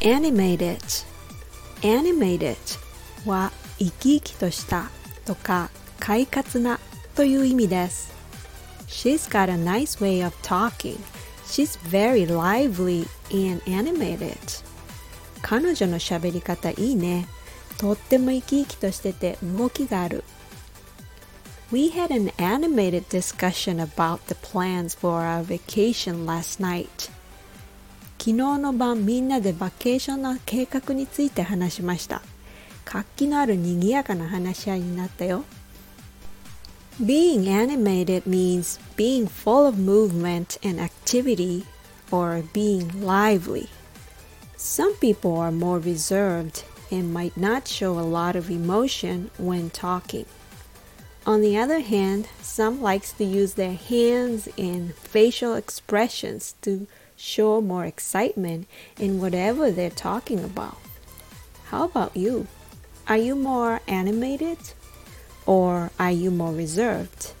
animated animated は生き生きとしたとか快活なという意味です She's got a nice way of talking She's very lively and animated 彼女の喋り方いいねとっても生き生きとしてて動きがある We had an animated discussion about the plans for our vacation last night. 昨日の晩みんなでバケーションの計画について話しました。活気のある賑やかな話し合いになったよ。Being animated means being full of movement and activity or being lively. Some people are more reserved and might not show a lot of emotion when talking. On the other hand, some likes to use their hands and facial expressions to show more excitement in whatever they're talking about. How about you? Are you more animated or are you more reserved?